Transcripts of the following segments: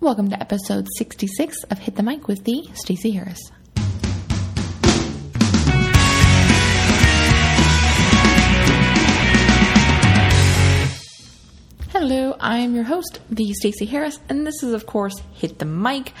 Welcome to episode 66 of Hit the Mic with the Stacey Harris. Hello, I am your host, the Stacey Harris, and this is of course Hit the Mic.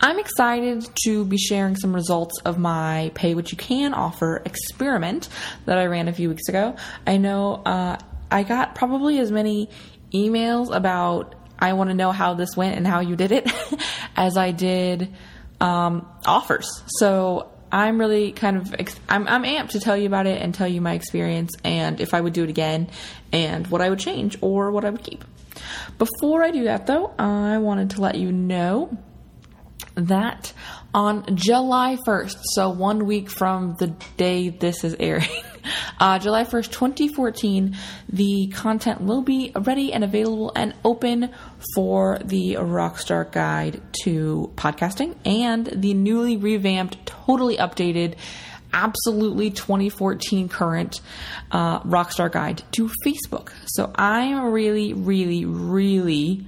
I'm excited to be sharing some results of my pay what you can offer experiment that I ran a few weeks ago. I know uh, I got probably as many emails about I want to know how this went and how you did it as I did um, offers. So I'm really kind of I'm, I'm amped to tell you about it and tell you my experience and if I would do it again and what I would change or what I would keep. Before I do that though, I wanted to let you know that on July 1st, so one week from the day this is airing, uh, July 1st, 2014, the content will be ready and available and open for the Rockstar Guide to Podcasting and the newly revamped, totally updated, absolutely 2014 current uh, Rockstar Guide to Facebook. So I'm really, really, really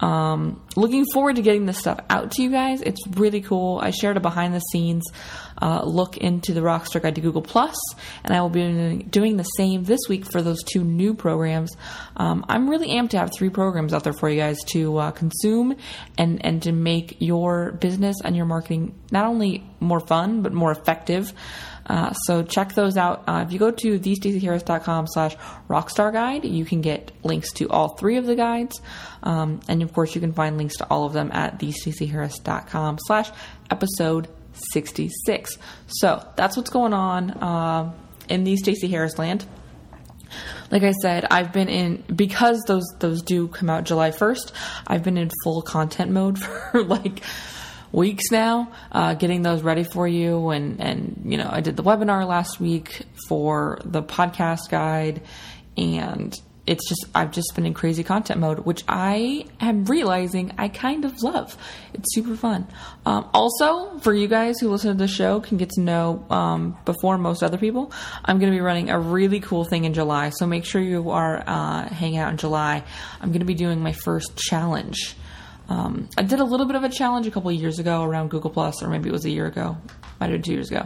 um, looking forward to getting this stuff out to you guys. It's really cool. I shared a behind the scenes uh, look into the Rockstar Guide to Google Plus, and I will be doing the same this week for those two new programs. Um, I'm really amped to have three programs out there for you guys to uh, consume and and to make your business and your marketing not only more fun but more effective. Uh, so check those out. Uh, if you go to thestaceyharris.com slash rockstar guide, you can get links to all three of the guides. Um, and of course, you can find links to all of them at thestaceyharris.com slash episode 66. So that's what's going on uh, in the Stacey Harris land. Like I said, I've been in because those those do come out July 1st. I've been in full content mode for like weeks now, uh, getting those ready for you. And, and, you know, I did the webinar last week for the podcast guide and it's just, I've just been in crazy content mode, which I am realizing I kind of love. It's super fun. Um, also, for you guys who listen to the show, can get to know um, before most other people, I'm going to be running a really cool thing in July. So make sure you are uh, hang out in July. I'm going to be doing my first challenge. Um, I did a little bit of a challenge a couple years ago around Google Plus, or maybe it was a year ago, might have two years ago.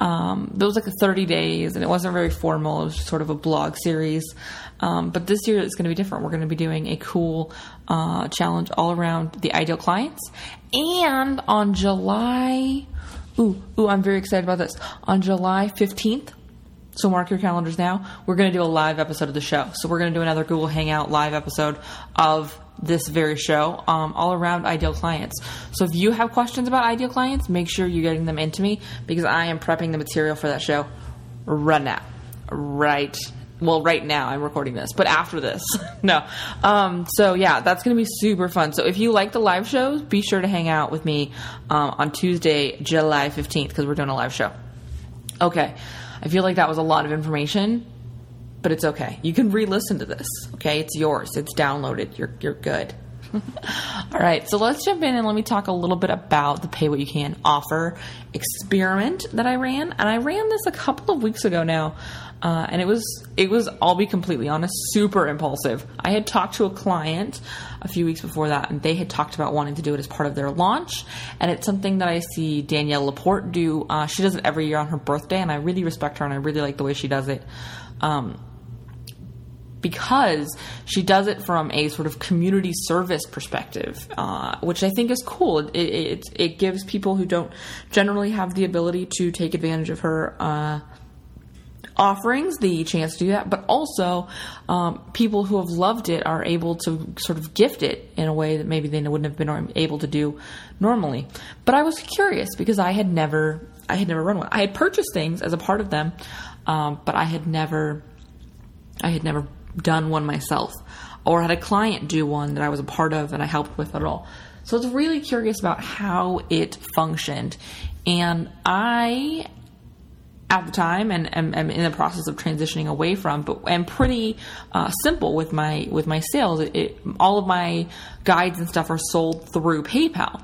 Um, it was like a 30 days, and it wasn't very formal. It was sort of a blog series. Um, but this year it's going to be different. We're going to be doing a cool uh, challenge all around the ideal clients, and on July, ooh, ooh, I'm very excited about this. On July 15th, so mark your calendars now. We're going to do a live episode of the show. So we're going to do another Google Hangout live episode of this very show um, all around ideal clients. So if you have questions about ideal clients, make sure you're getting them into me because I am prepping the material for that show right now. Right. Well, right now I'm recording this, but after this, no. Um, so yeah, that's going to be super fun. So if you like the live shows, be sure to hang out with me um, on Tuesday, July 15th, because we're doing a live show. Okay. I feel like that was a lot of information, but it's okay. You can re-listen to this. Okay, it's yours. It's downloaded. You're you're good. All right, so let's jump in and let me talk a little bit about the pay what you can offer experiment that I ran, and I ran this a couple of weeks ago now. Uh, and it was it was I'll be completely honest, super impulsive. I had talked to a client a few weeks before that, and they had talked about wanting to do it as part of their launch. And it's something that I see Danielle Laporte do. Uh, she does it every year on her birthday, and I really respect her, and I really like the way she does it. Um, because she does it from a sort of community service perspective, uh, which I think is cool. It, it, it, gives people who don't generally have the ability to take advantage of her uh, offerings the chance to do that, but also um, people who have loved it are able to sort of gift it in a way that maybe they wouldn't have been able to do normally. But I was curious because I had never, I had never run one. I had purchased things as a part of them, um, but I had never, I had never done one myself or had a client do one that I was a part of and I helped with at all. So I was really curious about how it functioned. And I at the time and am, in the process of transitioning away from but am pretty uh, simple with my with my sales it, it, all of my guides and stuff are sold through paypal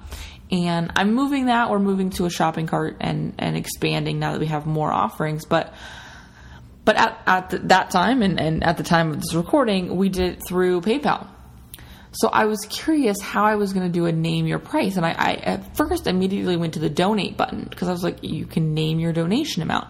and i'm moving that we're moving to a shopping cart and and expanding now that we have more offerings but but at, at the, that time and, and at the time of this recording we did it through paypal So I was curious how I was going to do a name your price. And I, I at first immediately went to the donate button because I was like, you can name your donation amount.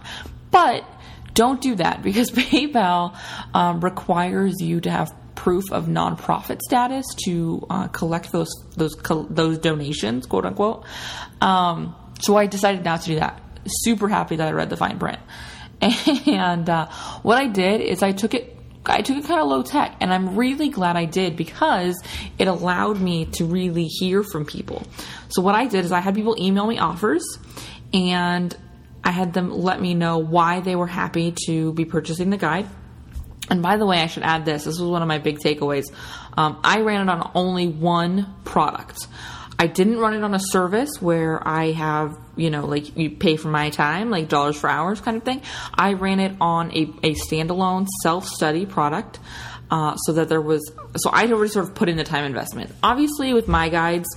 But don't do that because PayPal um, requires you to have proof of nonprofit status to uh, collect those those those donations, quote unquote. Um, so I decided not to do that. Super happy that I read the fine print. And uh, what I did is I took it I took it kind of low tech, and I'm really glad I did because it allowed me to really hear from people. So, what I did is I had people email me offers, and I had them let me know why they were happy to be purchasing the guide. And by the way, I should add this this was one of my big takeaways. Um, I ran it on only one product. I didn't run it on a service where I have, you know, like you pay for my time, like dollars for hours kind of thing. I ran it on a, a standalone self study product. Uh, so that there was, so I'd already sort of put in the time investment. Obviously, with my guides,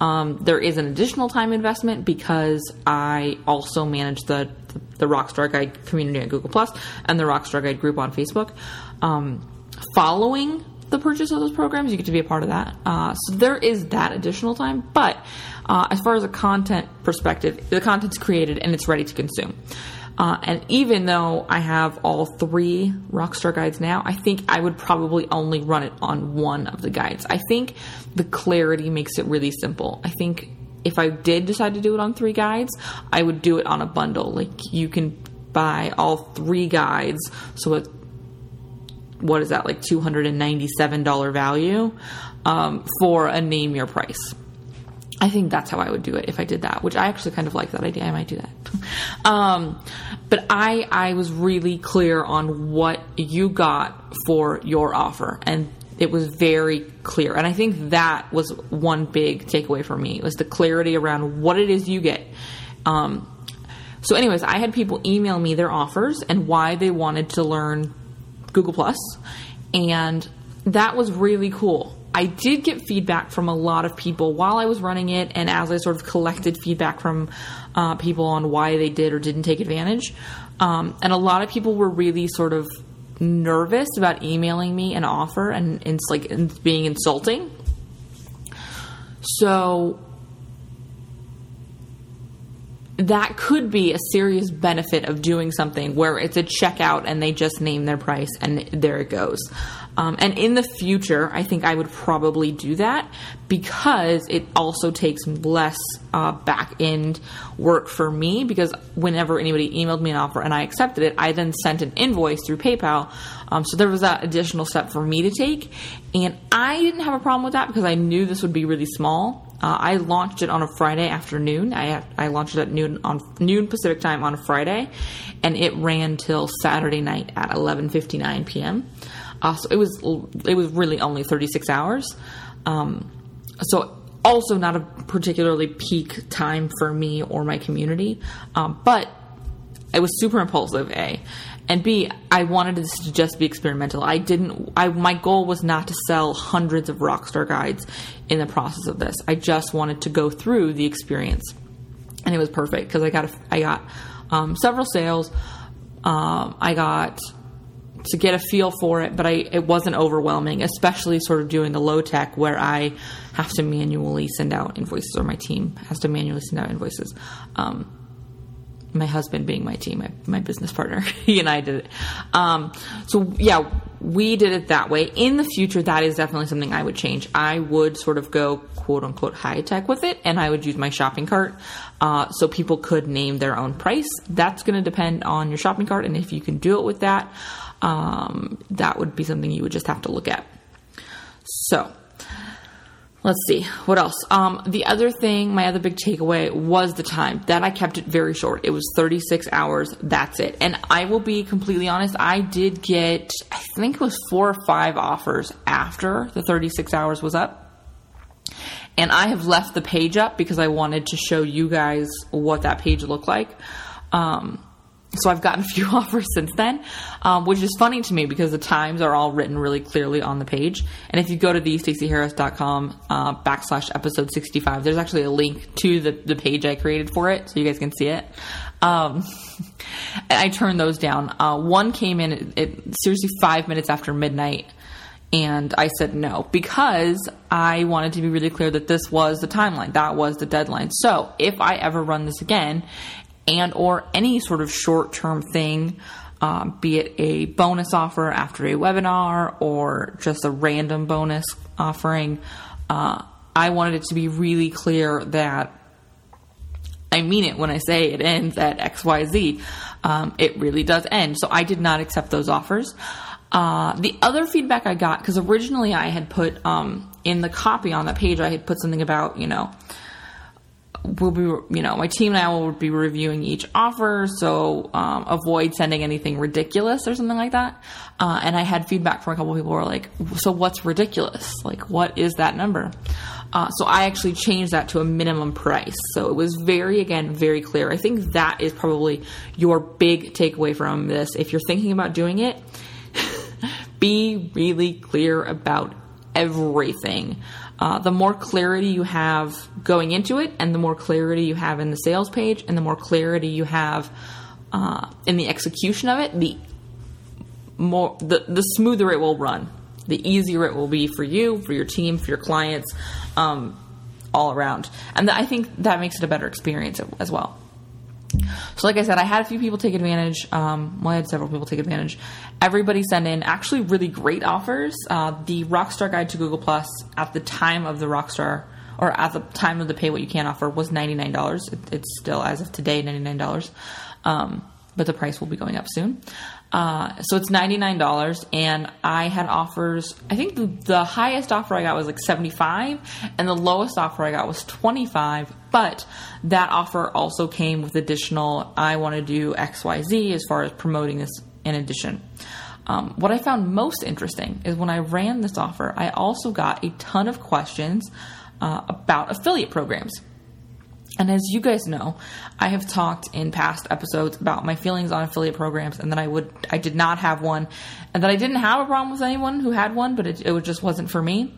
um, there is an additional time investment because I also manage the the Rockstar Guide community at Google Plus and the Rockstar Guide group on Facebook. Um, following the purchase of those programs, you get to be a part of that. Uh, so there is that additional time. But uh, as far as a content perspective, the content's created and it's ready to consume. Uh, and even though I have all three Rockstar guides now, I think I would probably only run it on one of the guides. I think the clarity makes it really simple. I think if I did decide to do it on three guides, I would do it on a bundle. Like you can buy all three guides, so it what is that like $297 value um, for a name your price. I think that's how i would do it if i did that which i actually kind of like that idea. I might do that. Um, but i i was really clear on what you got for your offer and it was very clear. And i think that was one big takeaway for me was the clarity around what it is you get. Um, so anyways i had people email me their offers and why they wanted to learn Google Plus, and that was really cool. I did get feedback from a lot of people while I was running it, and as I sort of collected feedback from uh, people on why they did or didn't take advantage. Um, and a lot of people were really sort of nervous about emailing me an offer and it's like being insulting. So that could be a serious benefit of doing something where it's a checkout and they just name their price and there it goes. Um, and in the future, I think I would probably do that because it also takes less uh, back end work for me. Because whenever anybody emailed me an offer and I accepted it, I then sent an invoice through PayPal. Um, so there was that additional step for me to take. And I didn't have a problem with that because I knew this would be really small. Uh, I launched it on a Friday afternoon. I I launched it at noon on noon Pacific time on a Friday, and it ran till Saturday night at 11:59 p.m. Uh, so it was it was really only 36 hours. Um, so also not a particularly peak time for me or my community, um, but it was super impulsive. A and B, I wanted this to just be experimental. I didn't. I my goal was not to sell hundreds of Rockstar guides in the process of this. I just wanted to go through the experience, and it was perfect because I got a, I got um, several sales. Um, I got to get a feel for it, but I it wasn't overwhelming, especially sort of doing the low tech where I have to manually send out invoices, or my team has to manually send out invoices. Um, my husband being my team, my, my business partner, he and I did it. Um, so yeah, we did it that way. In the future, that is definitely something I would change. I would sort of go quote unquote high tech with it, and I would use my shopping cart uh, so people could name their own price. That's going to depend on your shopping cart, and if you can do it with that, um, that would be something you would just have to look at. So Let's see what else. Um, the other thing, my other big takeaway was the time that I kept it very short. It was 36 hours. That's it. And I will be completely honest. I did get, I think it was four or five offers after the 36 hours was up. And I have left the page up because I wanted to show you guys what that page looked like. Um, so I've gotten a few offers since then, um, which is funny to me because the times are all written really clearly on the page. And if you go to the staceyharris.com uh, backslash episode 65, there's actually a link to the, the page I created for it so you guys can see it. Um, I turned those down. Uh, one came in at, at seriously five minutes after midnight And I said no because I wanted to be really clear that this was the timeline. That was the deadline. So if I ever run this again and or any sort of short term thing, uh, be it a bonus offer after a webinar or just a random bonus offering, uh, I wanted it to be really clear that I mean it when I say it ends at XYZ. Um, it really does end. So I did not accept those offers. Uh, the other feedback I got, because originally I had put um, in the copy on that page, I had put something about, you know, we'll be, you know, my team and I will be reviewing each offer, so um, avoid sending anything ridiculous or something like that. Uh, and I had feedback from a couple people who were like, so what's ridiculous? Like, what is that number? Uh, so I actually changed that to a minimum price. So it was very, again, very clear. I think that is probably your big takeaway from this. If you're thinking about doing it, be really clear about everything. Uh, the more clarity you have going into it, and the more clarity you have in the sales page, and the more clarity you have uh, in the execution of it, the more the, the smoother it will run. The easier it will be for you, for your team, for your clients, um, all around. And I think that makes it a better experience as well. So, like I said, I had a few people take advantage. Um, well, I had several people take advantage. Everybody sent in actually really great offers. Uh, the Rockstar Guide to Google Plus at the time of the Rockstar, or at the time of the Pay What You Can offer, was ninety nine dollars. It, it's still, as of today, ninety nine dollars. Um, but the price will be going up soon. Uh, so it's ninety nine dollars, and I had offers. I think the, the, highest offer I got was like seventy five, and the lowest offer I got was twenty five. But that offer also came with additional. I want to do X Y Z as far as promoting this in addition. Um, what I found most interesting is when I ran this offer, I also got a ton of questions uh, about affiliate programs. And as you guys know, I have talked in past episodes about my feelings on affiliate programs and that I would I did not have one and that I didn't have a problem with anyone who had one, but it, it just wasn't for me.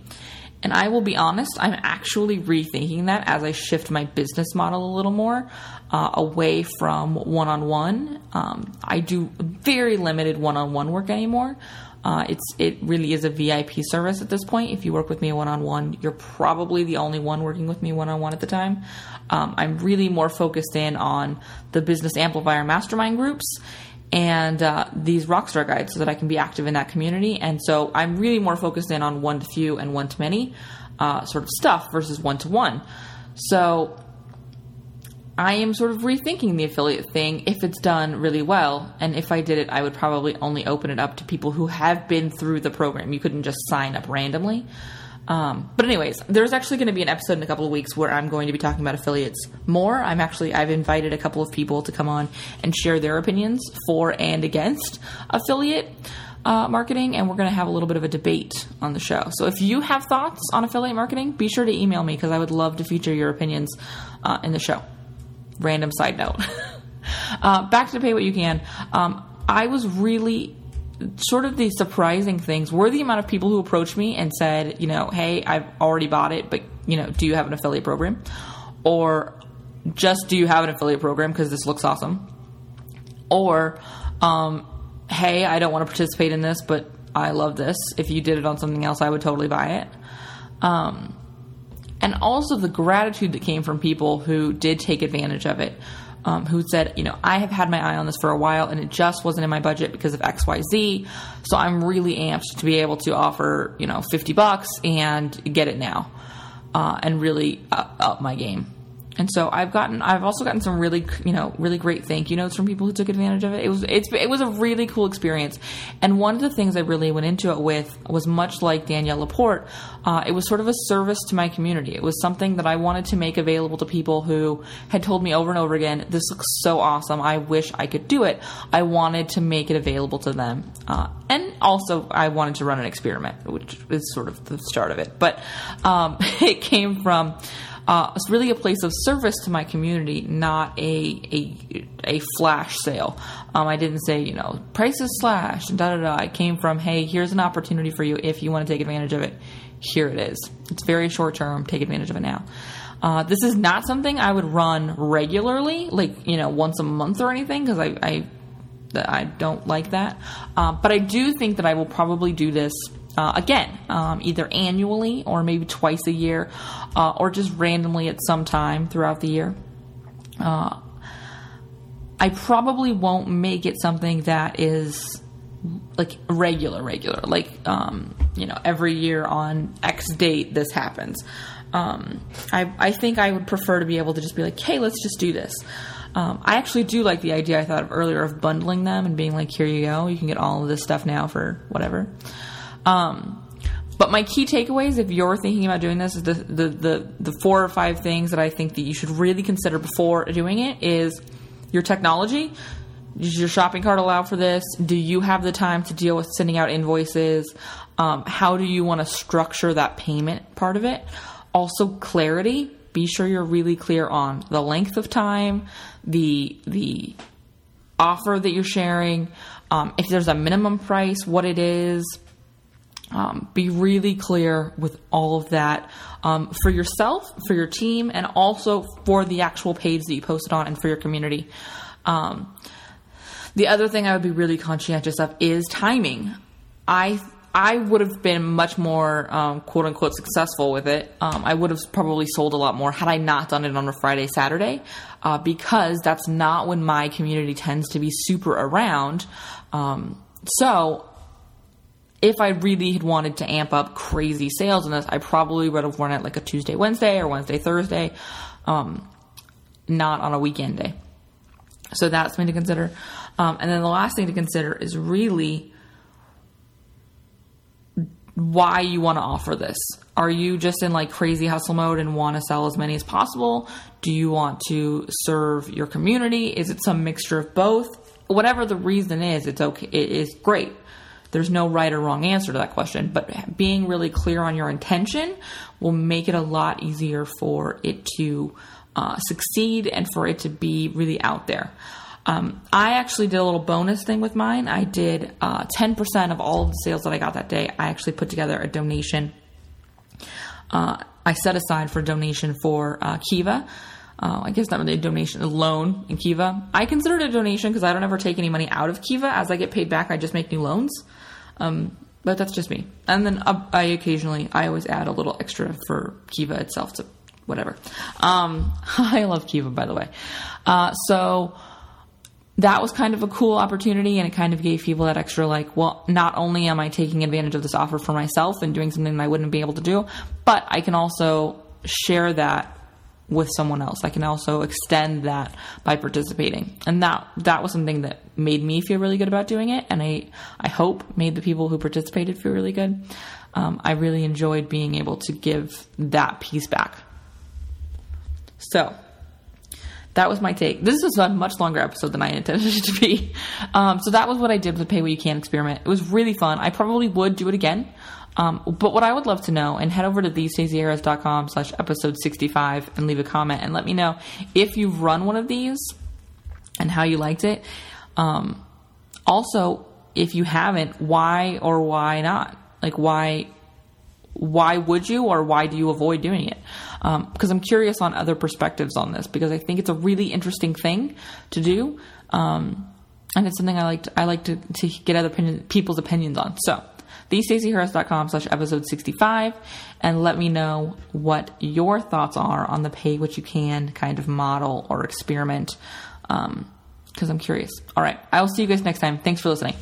And I will be honest, I'm actually rethinking that as I shift my business model a little more uh, away from one on one. I do very limited one on one work anymore. Uh, it's it really is a VIP service at this point. If you work with me one on one, you're probably the only one working with me one on one at the time. Um, I'm really more focused in on the business amplifier mastermind groups and uh, these rockstar guides so that I can be active in that community. And so I'm really more focused in on one to few and one to many uh, sort of stuff versus one to one. So I am sort of rethinking the affiliate thing if it's done really well. And if I did it, I would probably only open it up to people who have been through the program. You couldn't just sign up randomly. Um, but anyways, there's actually going to be an episode in a couple of weeks where I'm going to be talking about affiliates more. I'm actually I've invited a couple of people to come on and share their opinions for and against affiliate uh, marketing, and we're going to have a little bit of a debate on the show. So if you have thoughts on affiliate marketing, be sure to email me because I would love to feature your opinions uh, in the show random side note. uh, back to pay what you can. Um, I was really sort of the surprising things were the amount of people who approached me and said, you know, hey, I've already bought it, but you know, do you have an affiliate program? Or just do you have an affiliate program because this looks awesome? Or, um, hey, I don't want to participate in this, but I love this. If you did it on something else, I would totally buy it. Um, and also the gratitude that came from people who did take advantage of it. Um, who said, you know, I have had my eye on this for a while and it just wasn't in my budget because of XYZ. So I'm really amped to be able to offer, you know, 50 bucks and get it now uh, and really up, up my game. And so I've gotten, I've also gotten some really, you know, really great thank you notes from people who took advantage of it. It was, it's, it was a really cool experience. And one of the things I really went into it with was much like Danielle Laporte. Uh, it was sort of a service to my community. It was something that I wanted to make available to people who had told me over and over again, "This looks so awesome. I wish I could do it." I wanted to make it available to them, uh, and also I wanted to run an experiment, which is sort of the start of it. But um, it came from uh, it's really a place of service to my community, not a a, a flash sale. Um, I didn't say, you know, prices slashed and da da da. I came from, hey, here's an opportunity for you if you want to take advantage of it. Here it is. It's very short term. Take advantage of it now. Uh, this is not something I would run regularly, like you know, once a month or anything, because I, I I don't like that. Uh, but I do think that I will probably do this Uh, again, um, either annually or maybe twice a year, uh, or just randomly at some time throughout the year. Uh, I probably won't make it something that is like regular, regular, like um, you know, every year on X date this happens. Um, I I think I would prefer to be able to just be like, hey, let's just do this. Um, I actually do like the idea I thought of earlier of bundling them and being like, here you go, you can get all of this stuff now for whatever. Um, but my key takeaways, if you're thinking about doing this, is the, the, the, the four or five things that I think that you should really consider before doing it is your technology. Does your shopping cart allow for this? Do you have the time to deal with sending out invoices? Um, how do you want to structure that payment part of it? Also, clarity. Be sure you're really clear on the length of time, the the offer that you're sharing, um, if there's a minimum price, what it is. Um, be really clear with all of that um, for yourself, for your team, and also for the actual page that you posted on and for your community. Um, the other thing I would be really conscientious of is timing. I I would have been much more um, quote unquote successful with it. Um, I would have probably sold a lot more had I not done it on a Friday, Saturday, uh, because that's not when my community tends to be super around. Um, so if I really had wanted to amp up crazy sales in this, I probably would have run it like a Tuesday, Wednesday, or Wednesday, Thursday, um, not on a weekend day. So that's something to consider. Um, and then the last thing to consider is really why you want to offer this. Are you just in like crazy hustle mode and want to sell as many as possible? Do you want to serve your community? Is it some mixture of both? Whatever the reason is, it's okay. It is great. There's no right or wrong answer to that question, but being really clear on your intention will make it a lot easier for it to uh, succeed and for it to be really out there. Um, I actually did a little bonus thing with mine. I did uh, 10% of all of the sales that I got that day. I actually put together a donation. Uh, I set aside for donation for uh, Kiva. Uh, I guess not really a donation, a loan in Kiva. I consider it a donation because I don't ever take any money out of Kiva. As I get paid back, I just make new loans. Um, but that's just me. And then uh, I occasionally, I always add a little extra for Kiva itself to whatever. Um, I love Kiva, by the way. Uh, so that was kind of a cool opportunity and it kind of gave people that extra like well not only am i taking advantage of this offer for myself and doing something i wouldn't be able to do but i can also share that with someone else i can also extend that by participating and that that was something that made me feel really good about doing it and i i hope made the people who participated feel really good um, i really enjoyed being able to give that piece back so that was my take. This was a much longer episode than I intended it to be. Um, so that was what I did with the Pay What You Can experiment. It was really fun. I probably would do it again. Um, but what I would love to know, and head over to thestaceyharris.com slash episode 65 and leave a comment and let me know if you've run one of these and how you liked it. Um, also, if you haven't, why or why not? Like, why why would you or why do you avoid doing it? Because um, I'm curious on other perspectives on this because I think it's a really interesting thing to do, um, and it's something I like. To, I like to, to get other opinion, people's opinions on. So, thestaceyharris.com slash episode 65 and let me know what your thoughts are on the pay what you can kind of model or experiment because um, I'm curious. All right, I will see you guys next time. Thanks for listening.